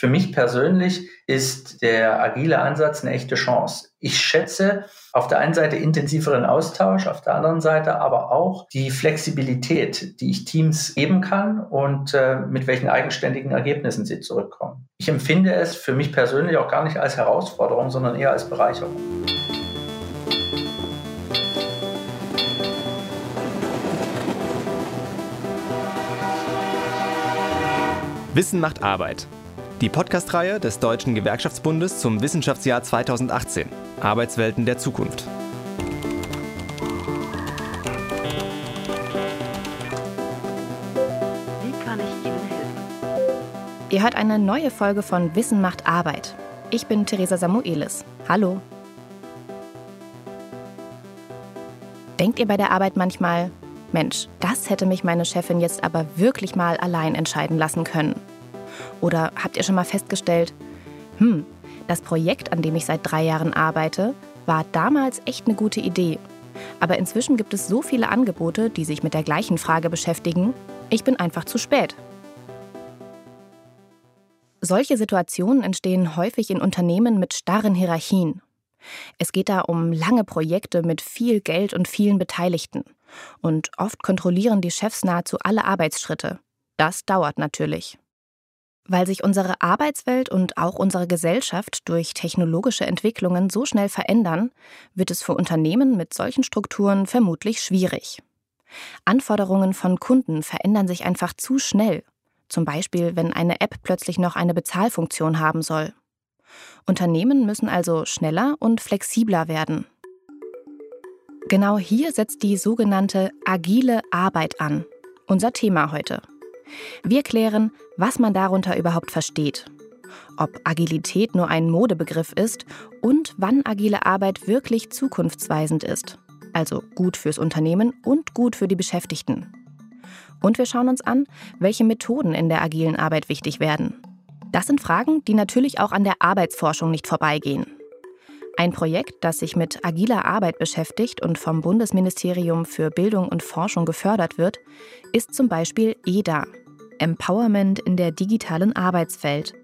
Für mich persönlich ist der agile Ansatz eine echte Chance. Ich schätze auf der einen Seite intensiveren Austausch, auf der anderen Seite aber auch die Flexibilität, die ich Teams geben kann und äh, mit welchen eigenständigen Ergebnissen sie zurückkommen. Ich empfinde es für mich persönlich auch gar nicht als Herausforderung, sondern eher als Bereicherung. Wissen macht Arbeit. Die Podcast-Reihe des Deutschen Gewerkschaftsbundes zum Wissenschaftsjahr 2018. Arbeitswelten der Zukunft. Wie kann ich Ihnen helfen? Ihr hört eine neue Folge von Wissen macht Arbeit. Ich bin Theresa Samuelis. Hallo. Denkt ihr bei der Arbeit manchmal, Mensch, das hätte mich meine Chefin jetzt aber wirklich mal allein entscheiden lassen können? Oder habt ihr schon mal festgestellt, hm, das Projekt, an dem ich seit drei Jahren arbeite, war damals echt eine gute Idee. Aber inzwischen gibt es so viele Angebote, die sich mit der gleichen Frage beschäftigen, ich bin einfach zu spät. Solche Situationen entstehen häufig in Unternehmen mit starren Hierarchien. Es geht da um lange Projekte mit viel Geld und vielen Beteiligten. Und oft kontrollieren die Chefs nahezu alle Arbeitsschritte. Das dauert natürlich. Weil sich unsere Arbeitswelt und auch unsere Gesellschaft durch technologische Entwicklungen so schnell verändern, wird es für Unternehmen mit solchen Strukturen vermutlich schwierig. Anforderungen von Kunden verändern sich einfach zu schnell, zum Beispiel wenn eine App plötzlich noch eine Bezahlfunktion haben soll. Unternehmen müssen also schneller und flexibler werden. Genau hier setzt die sogenannte agile Arbeit an, unser Thema heute. Wir klären, was man darunter überhaupt versteht, ob Agilität nur ein Modebegriff ist und wann agile Arbeit wirklich zukunftsweisend ist, also gut fürs Unternehmen und gut für die Beschäftigten. Und wir schauen uns an, welche Methoden in der agilen Arbeit wichtig werden. Das sind Fragen, die natürlich auch an der Arbeitsforschung nicht vorbeigehen. Ein Projekt, das sich mit agiler Arbeit beschäftigt und vom Bundesministerium für Bildung und Forschung gefördert wird, ist zum Beispiel EDA, Empowerment in der digitalen Arbeitswelt.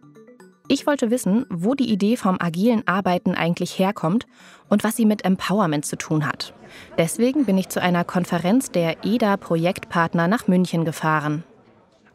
Ich wollte wissen, wo die Idee vom agilen Arbeiten eigentlich herkommt und was sie mit Empowerment zu tun hat. Deswegen bin ich zu einer Konferenz der EDA-Projektpartner nach München gefahren.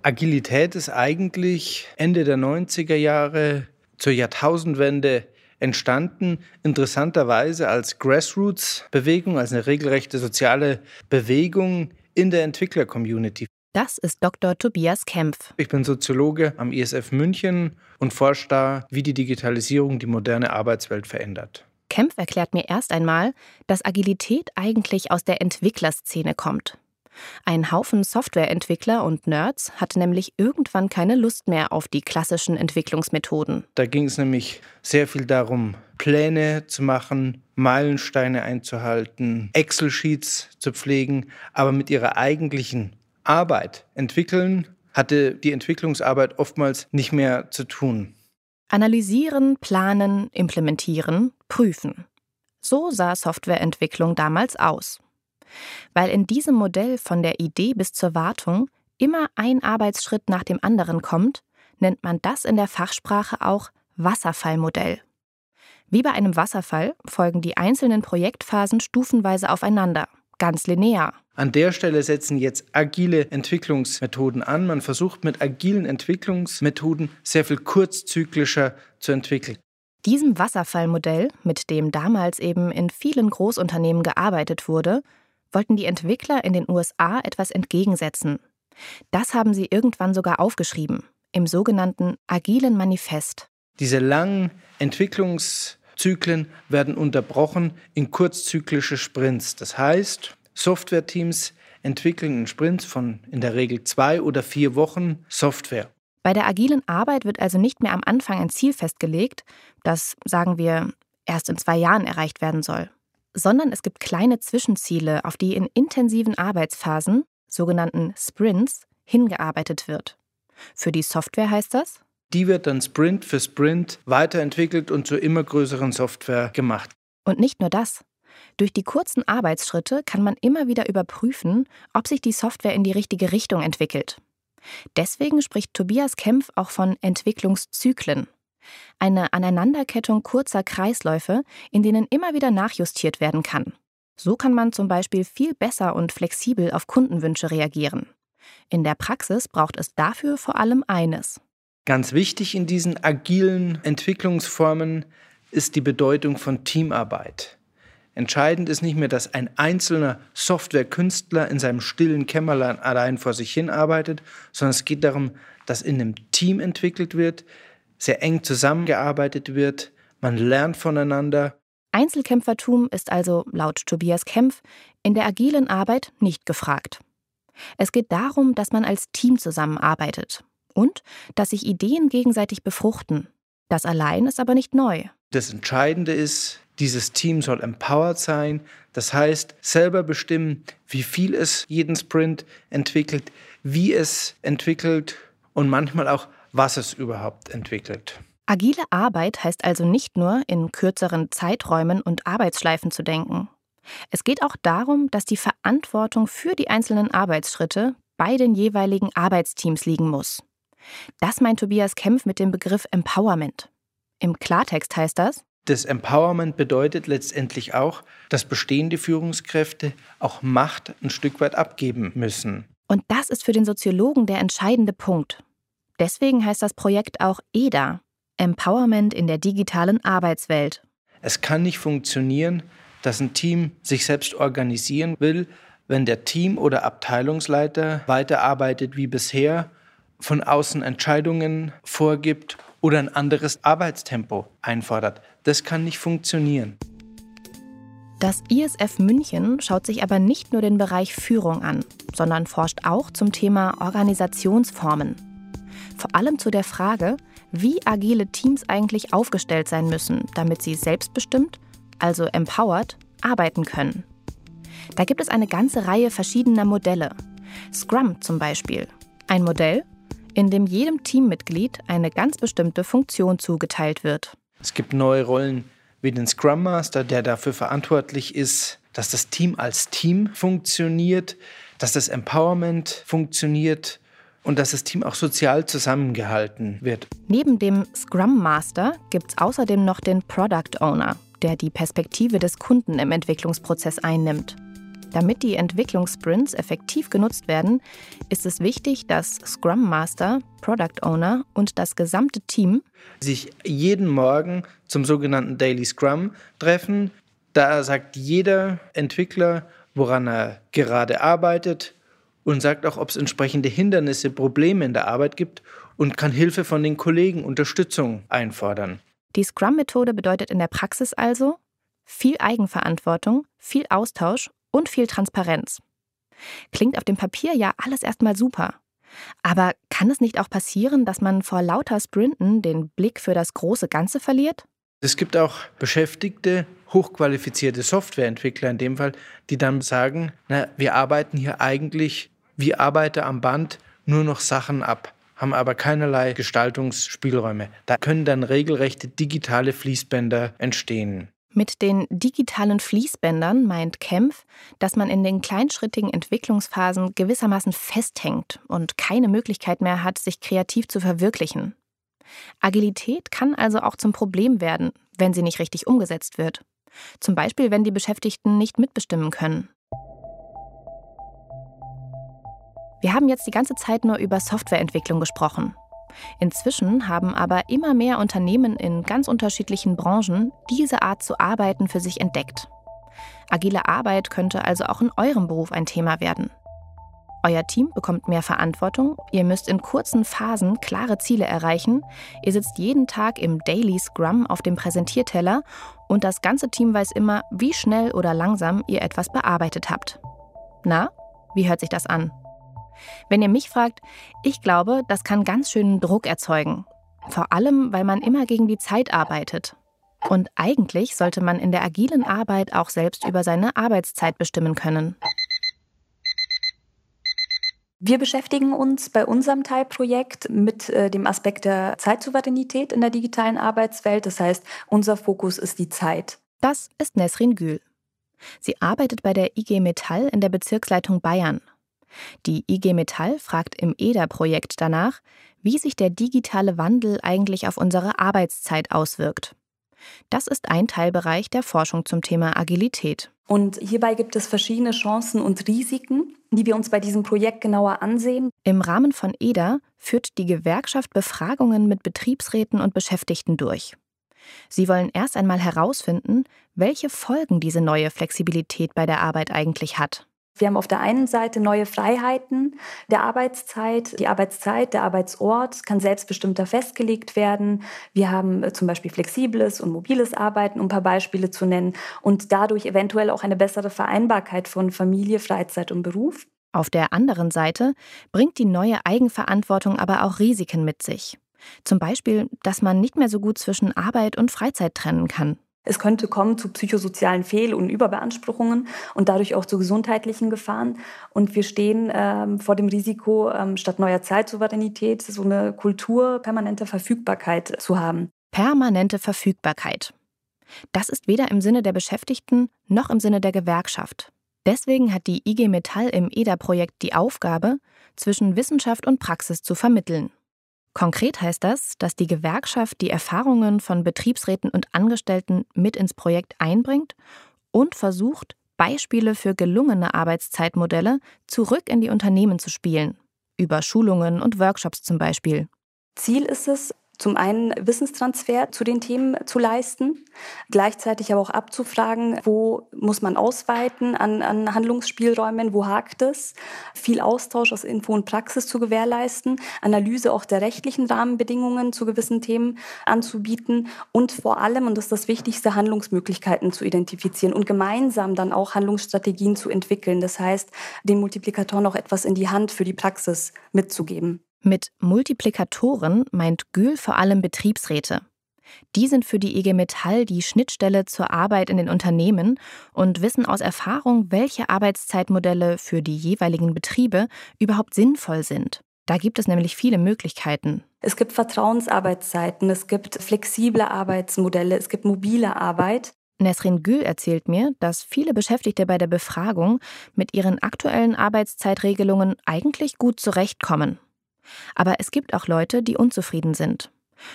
Agilität ist eigentlich Ende der 90er Jahre zur Jahrtausendwende entstanden, interessanterweise als Grassroots-Bewegung, als eine regelrechte soziale Bewegung in der Entwickler-Community. Das ist Dr. Tobias Kempf. Ich bin Soziologe am ISF München und forsche da, wie die Digitalisierung die moderne Arbeitswelt verändert. Kempf erklärt mir erst einmal, dass Agilität eigentlich aus der Entwicklerszene kommt. Ein Haufen Softwareentwickler und Nerds hatte nämlich irgendwann keine Lust mehr auf die klassischen Entwicklungsmethoden. Da ging es nämlich sehr viel darum, Pläne zu machen, Meilensteine einzuhalten, Excel-Sheets zu pflegen, aber mit ihrer eigentlichen Arbeit entwickeln hatte die Entwicklungsarbeit oftmals nicht mehr zu tun. Analysieren, planen, implementieren, prüfen. So sah Softwareentwicklung damals aus. Weil in diesem Modell von der Idee bis zur Wartung immer ein Arbeitsschritt nach dem anderen kommt, nennt man das in der Fachsprache auch Wasserfallmodell. Wie bei einem Wasserfall folgen die einzelnen Projektphasen stufenweise aufeinander, ganz linear. An der Stelle setzen jetzt agile Entwicklungsmethoden an. Man versucht mit agilen Entwicklungsmethoden sehr viel kurzzyklischer zu entwickeln. Diesem Wasserfallmodell, mit dem damals eben in vielen Großunternehmen gearbeitet wurde, wollten die Entwickler in den USA etwas entgegensetzen. Das haben sie irgendwann sogar aufgeschrieben, im sogenannten Agilen Manifest. Diese langen Entwicklungszyklen werden unterbrochen in kurzzyklische Sprints. Das heißt, Softwareteams entwickeln in Sprints von in der Regel zwei oder vier Wochen Software. Bei der agilen Arbeit wird also nicht mehr am Anfang ein Ziel festgelegt, das, sagen wir, erst in zwei Jahren erreicht werden soll sondern es gibt kleine Zwischenziele, auf die in intensiven Arbeitsphasen, sogenannten Sprints, hingearbeitet wird. Für die Software heißt das? Die wird dann Sprint für Sprint weiterentwickelt und zur immer größeren Software gemacht. Und nicht nur das. Durch die kurzen Arbeitsschritte kann man immer wieder überprüfen, ob sich die Software in die richtige Richtung entwickelt. Deswegen spricht Tobias Kempf auch von Entwicklungszyklen. Eine Aneinanderkettung kurzer Kreisläufe, in denen immer wieder nachjustiert werden kann. So kann man zum Beispiel viel besser und flexibel auf Kundenwünsche reagieren. In der Praxis braucht es dafür vor allem eines. Ganz wichtig in diesen agilen Entwicklungsformen ist die Bedeutung von Teamarbeit. Entscheidend ist nicht mehr, dass ein einzelner Softwarekünstler in seinem stillen Kämmerlein allein vor sich hin arbeitet, sondern es geht darum, dass in einem Team entwickelt wird, sehr eng zusammengearbeitet wird, man lernt voneinander. Einzelkämpfertum ist also laut Tobias Kempf in der agilen Arbeit nicht gefragt. Es geht darum, dass man als Team zusammenarbeitet und dass sich Ideen gegenseitig befruchten. Das allein ist aber nicht neu. Das Entscheidende ist, dieses Team soll empowered sein, das heißt selber bestimmen, wie viel es jeden Sprint entwickelt, wie es entwickelt und manchmal auch, was es überhaupt entwickelt. Agile Arbeit heißt also nicht nur, in kürzeren Zeiträumen und Arbeitsschleifen zu denken. Es geht auch darum, dass die Verantwortung für die einzelnen Arbeitsschritte bei den jeweiligen Arbeitsteams liegen muss. Das meint Tobias Kempf mit dem Begriff Empowerment. Im Klartext heißt das, das Empowerment bedeutet letztendlich auch, dass bestehende Führungskräfte auch Macht ein Stück weit abgeben müssen. Und das ist für den Soziologen der entscheidende Punkt. Deswegen heißt das Projekt auch EDA, Empowerment in der digitalen Arbeitswelt. Es kann nicht funktionieren, dass ein Team sich selbst organisieren will, wenn der Team- oder Abteilungsleiter weiterarbeitet wie bisher, von außen Entscheidungen vorgibt oder ein anderes Arbeitstempo einfordert. Das kann nicht funktionieren. Das ISF München schaut sich aber nicht nur den Bereich Führung an, sondern forscht auch zum Thema Organisationsformen. Vor allem zu der Frage, wie agile Teams eigentlich aufgestellt sein müssen, damit sie selbstbestimmt also empowered, arbeiten können. Da gibt es eine ganze Reihe verschiedener Modelle. Scrum zum Beispiel. Ein Modell, in dem jedem Teammitglied eine ganz bestimmte Funktion zugeteilt wird. Es gibt neue Rollen wie den Scrum Master, der dafür verantwortlich ist, dass das Team als Team funktioniert, dass das Empowerment funktioniert und dass das Team auch sozial zusammengehalten wird. Neben dem Scrum Master gibt es außerdem noch den Product Owner, der die Perspektive des Kunden im Entwicklungsprozess einnimmt. Damit die Entwicklungssprints effektiv genutzt werden, ist es wichtig, dass Scrum Master, Product Owner und das gesamte Team sich jeden Morgen zum sogenannten Daily Scrum treffen. Da sagt jeder Entwickler, woran er gerade arbeitet und sagt auch, ob es entsprechende Hindernisse, Probleme in der Arbeit gibt und kann Hilfe von den Kollegen, Unterstützung einfordern. Die Scrum-Methode bedeutet in der Praxis also viel Eigenverantwortung, viel Austausch und viel Transparenz. Klingt auf dem Papier ja alles erstmal super. Aber kann es nicht auch passieren, dass man vor lauter Sprinten den Blick für das große Ganze verliert? Es gibt auch Beschäftigte, hochqualifizierte Softwareentwickler in dem Fall, die dann sagen, na, wir arbeiten hier eigentlich wie Arbeiter am Band nur noch Sachen ab haben aber keinerlei Gestaltungsspielräume. Da können dann regelrechte digitale Fließbänder entstehen. Mit den digitalen Fließbändern meint Kempf, dass man in den kleinschrittigen Entwicklungsphasen gewissermaßen festhängt und keine Möglichkeit mehr hat, sich kreativ zu verwirklichen. Agilität kann also auch zum Problem werden, wenn sie nicht richtig umgesetzt wird. Zum Beispiel, wenn die Beschäftigten nicht mitbestimmen können. Wir haben jetzt die ganze Zeit nur über Softwareentwicklung gesprochen. Inzwischen haben aber immer mehr Unternehmen in ganz unterschiedlichen Branchen diese Art zu arbeiten für sich entdeckt. Agile Arbeit könnte also auch in eurem Beruf ein Thema werden. Euer Team bekommt mehr Verantwortung, ihr müsst in kurzen Phasen klare Ziele erreichen, ihr sitzt jeden Tag im Daily Scrum auf dem Präsentierteller und das ganze Team weiß immer, wie schnell oder langsam ihr etwas bearbeitet habt. Na, wie hört sich das an? Wenn ihr mich fragt, ich glaube, das kann ganz schönen Druck erzeugen. Vor allem, weil man immer gegen die Zeit arbeitet. Und eigentlich sollte man in der agilen Arbeit auch selbst über seine Arbeitszeit bestimmen können. Wir beschäftigen uns bei unserem Teilprojekt mit äh, dem Aspekt der Zeitsouveränität in der digitalen Arbeitswelt. Das heißt, unser Fokus ist die Zeit. Das ist Nesrin Gül. Sie arbeitet bei der IG Metall in der Bezirksleitung Bayern Die IG Metall fragt im EDA-Projekt danach, wie sich der digitale Wandel eigentlich auf unsere Arbeitszeit auswirkt. Das ist ein Teilbereich der Forschung zum Thema Agilität. Und hierbei gibt es verschiedene Chancen und Risiken, die wir uns bei diesem Projekt genauer ansehen. Im Rahmen von EDA führt die Gewerkschaft Befragungen mit Betriebsräten und Beschäftigten durch. Sie wollen erst einmal herausfinden, welche Folgen diese neue Flexibilität bei der Arbeit eigentlich hat. Wir haben auf der einen Seite neue Freiheiten der Arbeitszeit. Die Arbeitszeit, der Arbeitsort kann selbstbestimmter festgelegt werden. Wir haben äh, zum Beispiel flexibles und mobiles Arbeiten, um ein paar Beispiele zu nennen, und dadurch eventuell auch eine bessere Vereinbarkeit von Familie, Freizeit und Beruf. Auf der anderen Seite bringt die neue Eigenverantwortung aber auch Risiken mit sich. Zum Beispiel, dass man nicht mehr so gut zwischen Arbeit und Freizeit trennen kann. Es könnte kommen zu psychosozialen Fehl- und Überbeanspruchungen und dadurch auch zu gesundheitlichen Gefahren. Und wir stehen ähm, vor dem Risiko, ähm, statt neuer Zeitsouveränität so eine Kultur permanenter Verfügbarkeit zu haben. Permanente Verfügbarkeit. Das ist weder im Sinne der Beschäftigten noch im Sinne der Gewerkschaft. Deswegen hat die IG Metall im EDA-Projekt die Aufgabe, zwischen Wissenschaft und Praxis zu vermitteln. Konkret heißt das, dass die Gewerkschaft die Erfahrungen von Betriebsräten und Angestellten mit ins Projekt einbringt und versucht, Beispiele für gelungene Arbeitszeitmodelle zurück in die Unternehmen zu spielen, über Schulungen und Workshops zum Beispiel. Ziel ist es, zum einen Wissenstransfer zu den Themen zu leisten, gleichzeitig aber auch abzufragen, wo muss man ausweiten an, an Handlungsspielräumen, wo hakt es, viel Austausch aus Info und Praxis zu gewährleisten, Analyse auch der rechtlichen Rahmenbedingungen zu gewissen Themen anzubieten und vor allem, und das ist das Wichtigste, Handlungsmöglichkeiten zu identifizieren und gemeinsam dann auch Handlungsstrategien zu entwickeln. Das heißt, den Multiplikatoren auch etwas in die Hand für die Praxis mitzugeben. Mit Multiplikatoren meint Gül vor allem Betriebsräte. Die sind für die IG Metall die Schnittstelle zur Arbeit in den Unternehmen und wissen aus Erfahrung, welche Arbeitszeitmodelle für die jeweiligen Betriebe überhaupt sinnvoll sind. Da gibt es nämlich viele Möglichkeiten. Es gibt Vertrauensarbeitszeiten, es gibt flexible Arbeitsmodelle, es gibt mobile Arbeit. Nesrin Gül erzählt mir, dass viele Beschäftigte bei der Befragung mit ihren aktuellen Arbeitszeitregelungen eigentlich gut zurechtkommen. Aber es gibt auch Leute, die unzufrieden sind.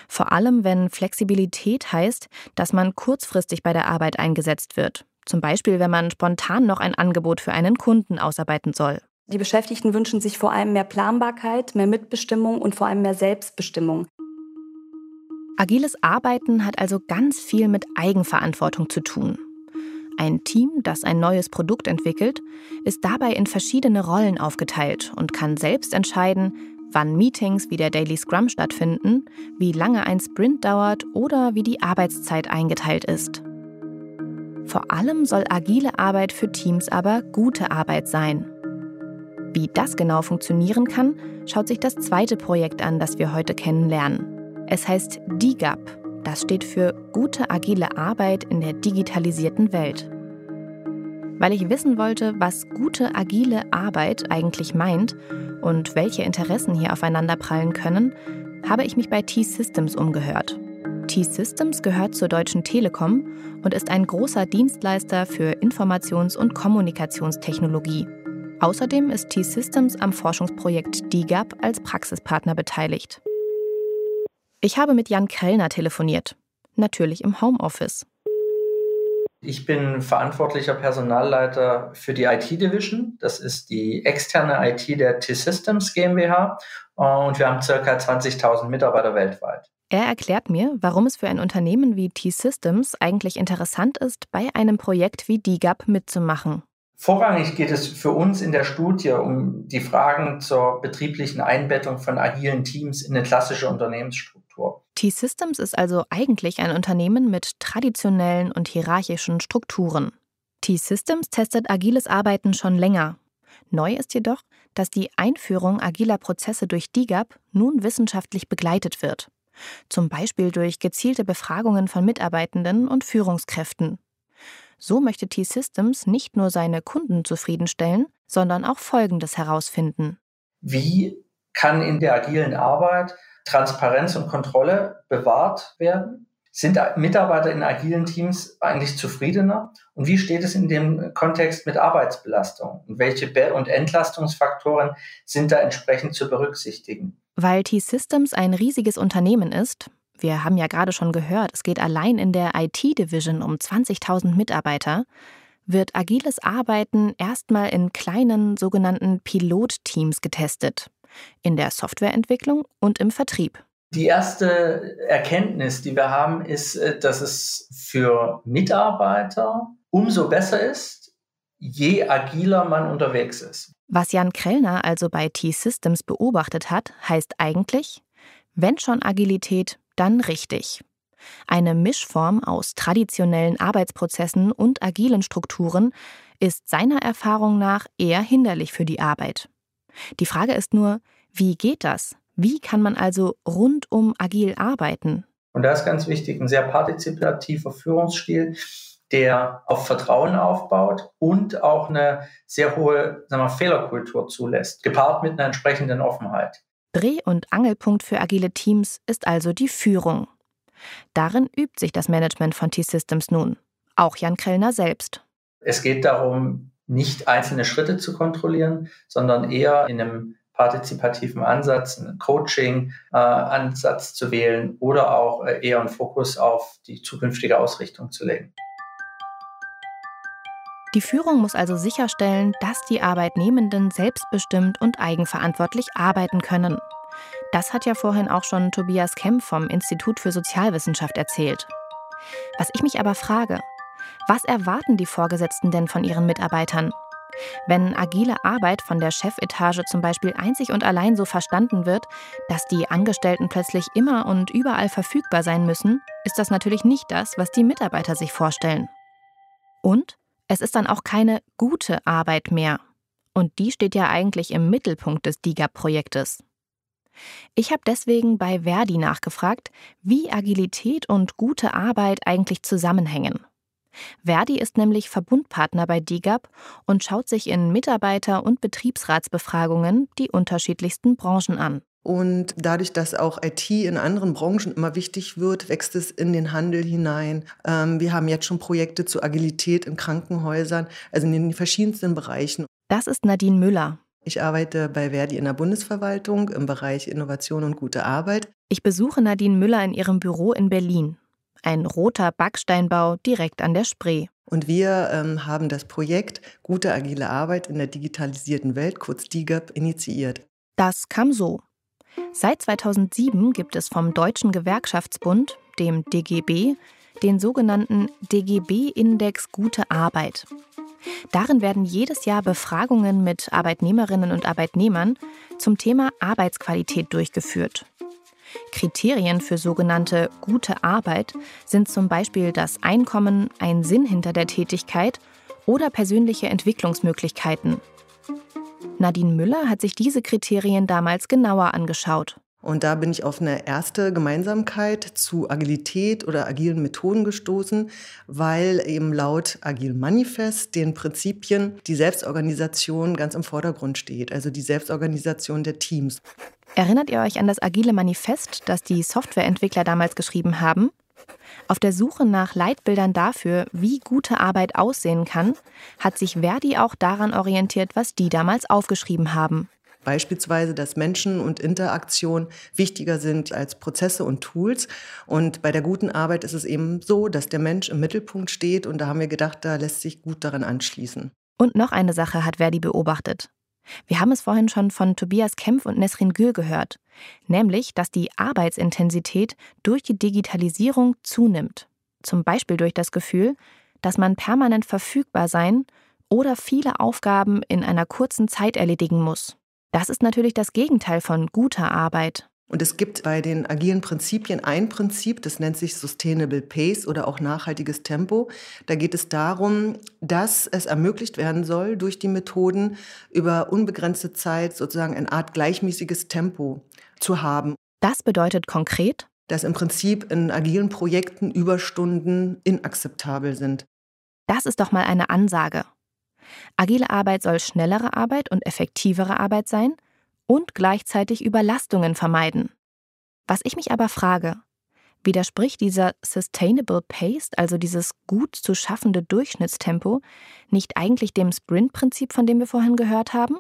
Vor allem, wenn Flexibilität heißt, dass man kurzfristig bei der Arbeit eingesetzt wird. Zum Beispiel, wenn man spontan noch ein Angebot für einen Kunden ausarbeiten soll. Die Beschäftigten wünschen sich vor allem mehr Planbarkeit, mehr Mitbestimmung und vor allem mehr Selbstbestimmung. Agiles Arbeiten hat also ganz viel mit Eigenverantwortung zu tun. Ein Team, das ein neues Produkt entwickelt, ist dabei in verschiedene Rollen aufgeteilt und kann selbst entscheiden, wann Meetings wie der Daily Scrum stattfinden, wie lange ein Sprint dauert oder wie die Arbeitszeit eingeteilt ist. Vor allem soll agile Arbeit für Teams aber gute Arbeit sein. Wie das genau funktionieren kann, schaut sich das zweite Projekt an, das wir heute kennenlernen. Es heißt DIGAP. Das steht für gute agile Arbeit in der digitalisierten Welt. Weil ich wissen wollte, was gute agile Arbeit eigentlich meint und welche Interessen hier aufeinanderprallen können, habe ich mich bei T-Systems umgehört. T-Systems gehört zur Deutschen Telekom und ist ein großer Dienstleister für Informations- und Kommunikationstechnologie. Außerdem ist T-Systems am Forschungsprojekt DIGAP als Praxispartner beteiligt. Ich habe mit Jan Krellner telefoniert, natürlich im Homeoffice. Ich bin verantwortlicher Personalleiter für die IT-Division. Das ist die externe IT der T-Systems GmbH. Und wir haben ca. 20.000 Mitarbeiter weltweit. Er erklärt mir, warum es für ein Unternehmen wie T-Systems eigentlich interessant ist, bei einem Projekt wie DIGAP mitzumachen. Vorrangig geht es für uns in der Studie um die Fragen zur betrieblichen Einbettung von agilen Teams in eine klassische Unternehmensstruktur. T-Systems ist also eigentlich ein Unternehmen mit traditionellen und hierarchischen Strukturen. T-Systems testet agiles Arbeiten schon länger. Neu ist jedoch, dass die Einführung agiler Prozesse durch DIGAP nun wissenschaftlich begleitet wird. Zum Beispiel durch gezielte Befragungen von Mitarbeitenden und Führungskräften. So möchte T-Systems nicht nur seine Kunden zufriedenstellen, sondern auch Folgendes herausfinden. Wie kann in der agilen Arbeit Transparenz und Kontrolle bewahrt werden? Sind Mitarbeiter in agilen Teams eigentlich zufriedener? Und wie steht es in dem Kontext mit Arbeitsbelastung? Und welche Be- und Entlastungsfaktoren sind da entsprechend zu berücksichtigen? Weil T-Systems ein riesiges Unternehmen ist, wir haben ja gerade schon gehört, es geht allein in der IT-Division um 20.000 Mitarbeiter, wird agiles Arbeiten erstmal in kleinen sogenannten Pilotteams getestet, in der Softwareentwicklung und im Vertrieb. Die erste Erkenntnis, die wir haben, ist, äh, dass es für Mitarbeiter umso besser ist, je agiler man unterwegs ist. Was Jan Krellner also bei T-Systems beobachtet hat, heißt eigentlich, wenn schon Agilität, dann richtig. Eine Mischform aus traditionellen Arbeitsprozessen und agilen Strukturen ist seiner Erfahrung nach eher hinderlich für die Arbeit. Die Frage ist nur, wie geht das? Wie kann man also rundum agil arbeiten? Und da ist ganz wichtig ein sehr partizipativer Führungsstil, der auf Vertrauen aufbaut und auch eine sehr hohe wir, Fehlerkultur zulässt, gepaart mit einer entsprechenden Offenheit. Dreh- und Angelpunkt für agile Teams ist also die Führung. Darin übt sich das Management von T-Systems nun. Auch Jan Krellner selbst. Es geht darum, nicht einzelne Schritte zu kontrollieren, sondern eher in einem partizipativen Ansatz, einen Coaching-Ansatz äh, zu wählen oder auch äh, eher einen Fokus auf die zukünftige Ausrichtung zu legen. Die Führung muss also sicherstellen, dass die Arbeitnehmenden selbstbestimmt und eigenverantwortlich arbeiten können. Das hat ja vorhin auch schon Tobias Kemp vom Institut für Sozialwissenschaft erzählt. Was ich mich aber frage, was erwarten die Vorgesetzten denn von ihren Mitarbeitern? Wenn agile Arbeit von der Chefetage zum Beispiel einzig und allein so verstanden wird, dass die Angestellten plötzlich immer und überall verfügbar sein müssen, ist das natürlich nicht das, was die Mitarbeiter sich vorstellen. Und es ist dann auch keine gute Arbeit mehr. Und die steht ja eigentlich im Mittelpunkt des DIGA-Projektes. Ich habe deswegen bei Verdi nachgefragt, wie Agilität und gute Arbeit eigentlich zusammenhängen. Verdi ist nämlich Verbundpartner bei DIGAP und schaut sich in Mitarbeiter- und Betriebsratsbefragungen die unterschiedlichsten Branchen an. Und dadurch, dass auch IT in anderen Branchen immer wichtig wird, wächst es in den Handel hinein. Ähm, wir haben jetzt schon Projekte zur Agilität in Krankenhäusern, also in den verschiedensten Bereichen. Das ist Nadine Müller. Ich arbeite bei Verdi in der Bundesverwaltung im Bereich Innovation und gute Arbeit. Ich besuche Nadine Müller in ihrem Büro in Berlin. Ein roter Backsteinbau direkt an der Spree. Und wir ähm, haben das Projekt Gute agile Arbeit in der digitalisierten Welt, kurz DIGAP, initiiert. Das kam so. Seit 2007 gibt es vom Deutschen Gewerkschaftsbund, dem DGB, den sogenannten DGB-Index Gute Arbeit. Darin werden jedes Jahr Befragungen mit Arbeitnehmerinnen und Arbeitnehmern zum Thema Arbeitsqualität durchgeführt. Kriterien für sogenannte gute Arbeit sind zum Beispiel das Einkommen, ein Sinn hinter der Tätigkeit oder persönliche Entwicklungsmöglichkeiten. Nadine Müller hat sich diese Kriterien damals genauer angeschaut. Und da bin ich auf eine erste Gemeinsamkeit zu Agilität oder agilen Methoden gestoßen, weil eben laut Agil Manifest den Prinzipien die Selbstorganisation ganz im Vordergrund steht, also die Selbstorganisation der Teams. Erinnert ihr euch an das agile Manifest, das die Softwareentwickler damals geschrieben haben? Auf der Suche nach Leitbildern dafür, wie gute Arbeit aussehen kann, hat sich Verdi auch daran orientiert, was die damals aufgeschrieben haben. Beispielsweise, dass Menschen und Interaktion wichtiger sind als Prozesse und Tools. Und bei der guten Arbeit ist es eben so, dass der Mensch im Mittelpunkt steht. Und da haben wir gedacht, da lässt sich gut daran anschließen. Und noch eine Sache hat Verdi beobachtet. Wir haben es vorhin schon von Tobias Kempf und Nesrin Gül gehört, nämlich, dass die Arbeitsintensität durch die Digitalisierung zunimmt. Zum Beispiel durch das Gefühl, dass man permanent verfügbar sein oder viele Aufgaben in einer kurzen Zeit erledigen muss. Das ist natürlich das Gegenteil von guter Arbeit. Und es gibt bei den agilen Prinzipien ein Prinzip, das nennt sich Sustainable Pace oder auch nachhaltiges Tempo. Da geht es darum, dass es ermöglicht werden soll, durch die Methoden über unbegrenzte Zeit sozusagen eine Art gleichmäßiges Tempo zu haben. Das bedeutet konkret, dass im Prinzip in agilen Projekten Überstunden inakzeptabel sind. Das ist doch mal eine Ansage. Agile Arbeit soll schnellere Arbeit und effektivere Arbeit sein und gleichzeitig Überlastungen vermeiden. Was ich mich aber frage, Widerspricht dieser Sustainable Pace, also dieses gut zu schaffende Durchschnittstempo, nicht eigentlich dem Sprint-Prinzip, von dem wir vorhin gehört haben?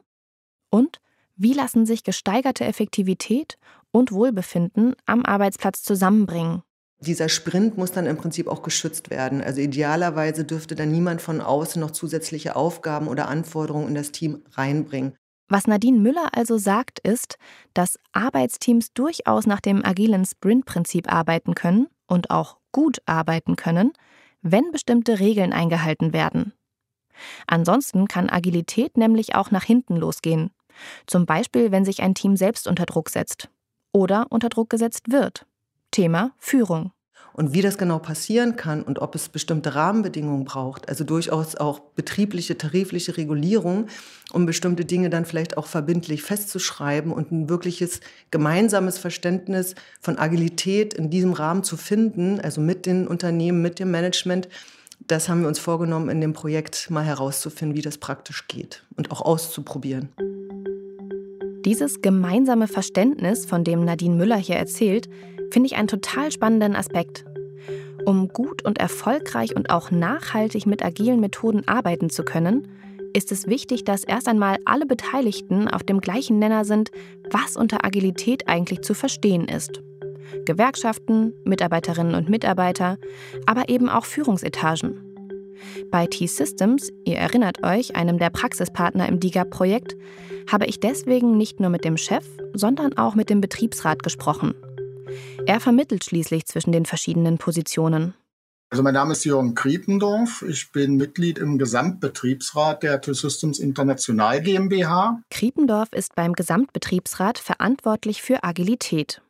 Und wie lassen sich gesteigerte Effektivität und Wohlbefinden am Arbeitsplatz zusammenbringen? Dieser Sprint muss dann im Prinzip auch geschützt werden. Also idealerweise dürfte dann niemand von außen noch zusätzliche Aufgaben oder Anforderungen in das Team reinbringen. Was Nadine Müller also sagt, ist, dass Arbeitsteams durchaus nach dem agilen Sprint-Prinzip arbeiten können und auch gut arbeiten können, wenn bestimmte Regeln eingehalten werden. Ansonsten kann Agilität nämlich auch nach hinten losgehen. Zum Beispiel, wenn sich ein Team selbst unter Druck setzt oder unter Druck gesetzt wird. Thema Führung. Und wie das genau passieren kann und ob es bestimmte Rahmenbedingungen braucht, also durchaus auch betriebliche, tarifliche Regulierung, um bestimmte Dinge dann vielleicht auch verbindlich festzuschreiben und ein wirkliches gemeinsames Verständnis von Agilität in diesem Rahmen zu finden, also mit den Unternehmen, mit dem Management, das haben wir uns vorgenommen, in dem Projekt mal herauszufinden, wie das praktisch geht und auch auszuprobieren. Dieses gemeinsame Verständnis, von dem Nadine Müller hier erzählt, finde ich einen total spannenden Aspekt. Um gut und erfolgreich und auch nachhaltig mit agilen Methoden arbeiten zu können, ist es wichtig, dass erst einmal alle Beteiligten auf dem gleichen Nenner sind, was unter Agilität eigentlich zu verstehen ist. Gewerkschaften, Mitarbeiterinnen und Mitarbeiter, aber eben auch Führungsetagen. Bei T-Systems, ihr erinnert euch, einem der Praxispartner im DIGA-Projekt, habe ich deswegen nicht nur mit dem Chef, sondern auch mit dem Betriebsrat gesprochen. Er vermittelt schließlich zwischen den verschiedenen Positionen. Also mein Name ist Jürgen Kriependorf. Ich bin Mitglied im Gesamtbetriebsrat der T-Systems International GmbH. Kriependorf ist beim Gesamtbetriebsrat verantwortlich für Agilität.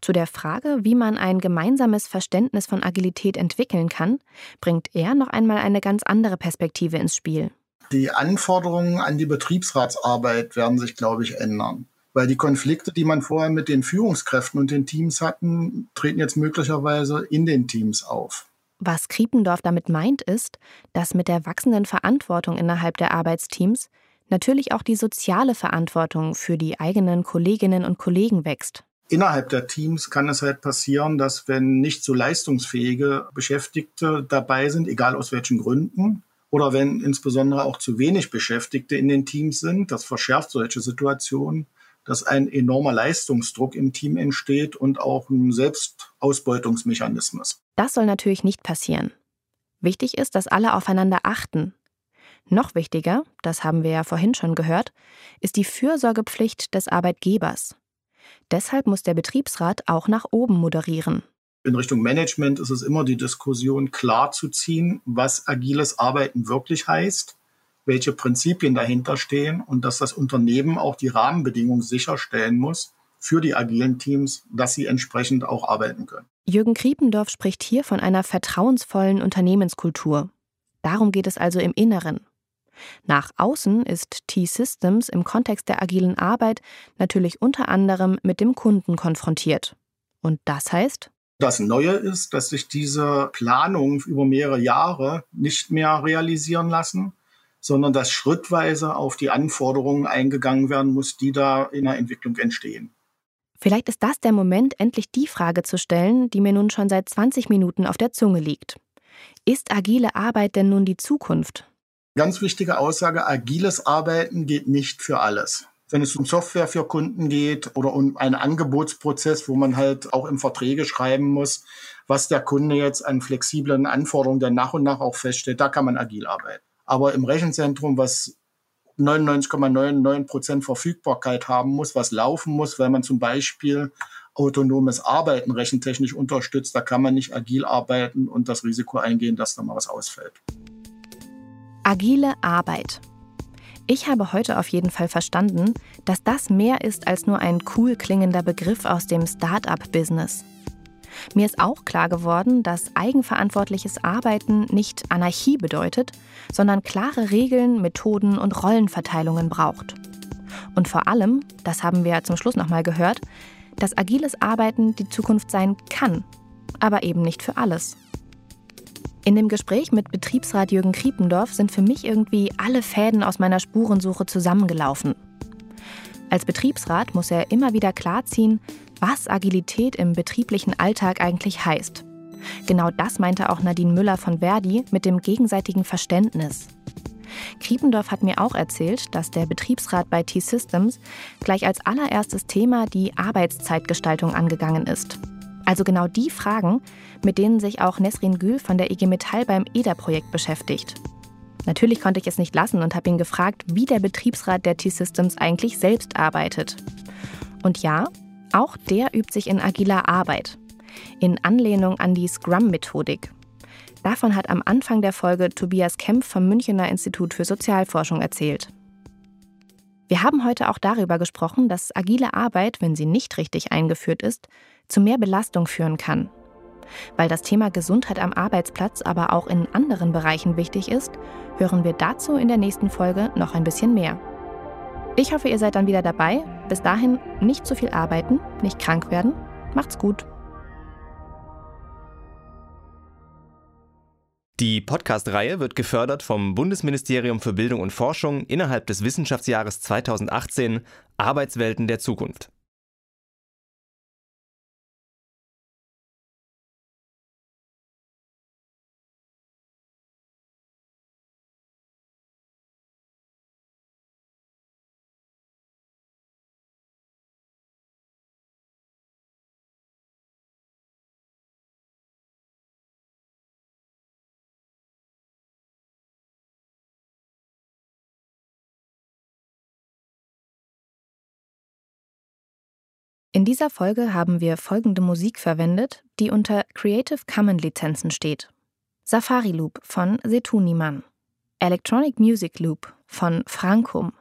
Zu der Frage, wie man ein gemeinsames Verständnis von Agilität entwickeln kann, bringt er noch einmal eine ganz andere Perspektive ins Spiel. Die Anforderungen an die Betriebsratsarbeit werden sich, glaube ich, ändern. Weil die Konflikte, die man vorher mit den Führungskräften und den Teams hatten, treten jetzt möglicherweise in den Teams auf. Was Kriependorf damit meint, ist, dass mit der wachsenden Verantwortung innerhalb der Arbeitsteams natürlich auch die soziale Verantwortung für die eigenen Kolleginnen und Kollegen wächst. Innerhalb der Teams kann es halt passieren, dass wenn nicht so leistungsfähige Beschäftigte dabei sind, egal aus welchen Gründen, oder wenn insbesondere auch zu wenig Beschäftigte in den Teams sind, das verschärft solche Situationen, dass ein enormer Leistungsdruck im Team entsteht und auch ein Selbstausbeutungsmechanismus. Das soll natürlich nicht passieren. Wichtig ist, dass alle aufeinander achten. Noch wichtiger, das haben wir ja vorhin schon gehört, ist die Fürsorgepflicht des Arbeitgebers. Deshalb muss der Betriebsrat auch nach oben moderieren in Richtung Management ist es immer die Diskussion klar zu ziehen, was agiles Arbeiten wirklich heißt, welche Prinzipien dahinter stehen und dass das Unternehmen auch die Rahmenbedingungen sicherstellen muss für die agilen Teams, dass sie entsprechend auch arbeiten können. Jürgen Kriependorf spricht hier von einer vertrauensvollen Unternehmenskultur. Darum geht es also im Inneren. Nach außen ist T-Systems im Kontext der agilen Arbeit natürlich unter anderem mit dem Kunden konfrontiert. Und das heißt, das Neue ist, dass sich diese Planungen über mehrere Jahre nicht mehr realisieren lassen, sondern dass schrittweise auf die Anforderungen eingegangen werden muss, die da in der Entwicklung entstehen. Vielleicht ist das der Moment, endlich die Frage zu stellen, die mir nun schon seit 20 Minuten auf der Zunge liegt. Ist agile Arbeit denn nun die Zukunft? Ganz wichtige Aussage, agiles Arbeiten geht nicht für alles wenn es um Software für Kunden geht oder um einen Angebotsprozess, wo man halt auch in Verträge schreiben muss, was der Kunde jetzt an flexiblen Anforderungen dann nach und nach auch feststellt, da kann man agil arbeiten. Aber im Rechenzentrum, was 99,99 Prozent Verfügbarkeit haben muss, was laufen muss, weil man zum Beispiel autonomes Arbeiten rechentechnisch unterstützt, da kann man nicht agil arbeiten und das Risiko eingehen, dass da mal was ausfällt. Agile Arbeit. Ich habe heute auf jeden Fall verstanden, dass das mehr ist als nur ein cool klingender Begriff aus dem Start-up-Business. Mir ist auch klar geworden, dass eigenverantwortliches Arbeiten nicht Anarchie bedeutet, sondern klare Regeln, Methoden und Rollenverteilungen braucht. Und vor allem, das haben wir zum Schluss nochmal gehört, dass agiles Arbeiten die Zukunft sein kann, aber eben nicht für alles. In dem Gespräch mit Betriebsrat Jürgen Kriependorf sind für mich irgendwie alle Fäden aus meiner Spurensuche zusammengelaufen. Als Betriebsrat muss er immer wieder klarziehen, was Agilität im betrieblichen Alltag eigentlich heißt. Genau das meinte auch Nadine Müller von Verdi mit dem gegenseitigen Verständnis. Kriependorf hat mir auch erzählt, dass der Betriebsrat bei T-Systems gleich als allererstes Thema die Arbeitszeitgestaltung angegangen ist. Also genau die Fragen, mit denen sich auch Nesrin Gül von der IG Metall beim EDA-Projekt beschäftigt. Natürlich konnte ich es nicht lassen und habe ihn gefragt, wie der Betriebsrat der T-Systems eigentlich selbst arbeitet. Und ja, auch der übt sich in agiler Arbeit, in Anlehnung an die Scrum-Methodik. Davon hat am Anfang der Folge Tobias Kempf vom Münchener Institut für Sozialforschung erzählt. Wir haben heute auch darüber gesprochen, dass agile Arbeit, wenn sie nicht richtig eingeführt ist, zu mehr Belastung führen kann. Weil das Thema Gesundheit am Arbeitsplatz aber auch in anderen Bereichen wichtig ist, hören wir dazu in der nächsten Folge noch ein bisschen mehr. Ich hoffe, ihr seid dann wieder dabei. Bis dahin nicht zu viel arbeiten, nicht krank werden. Macht's gut. Die Podcast-Reihe wird gefördert vom Bundesministerium für Bildung und Forschung innerhalb des Wissenschaftsjahres 2018 Arbeitswelten der Zukunft. In dieser Folge haben wir folgende Musik verwendet, die unter Creative Commons Lizenzen steht. Safari Loop von Setuniman, Electronic Music Loop von Frankum,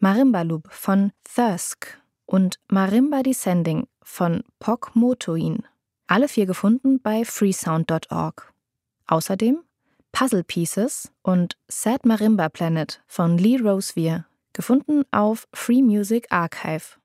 Marimba Loop von Thirsk und Marimba Descending von Pok Motoin. Alle vier gefunden bei freesound.org. Außerdem Puzzle Pieces und Sad Marimba Planet von Lee Rosevier, gefunden auf Free Music Archive.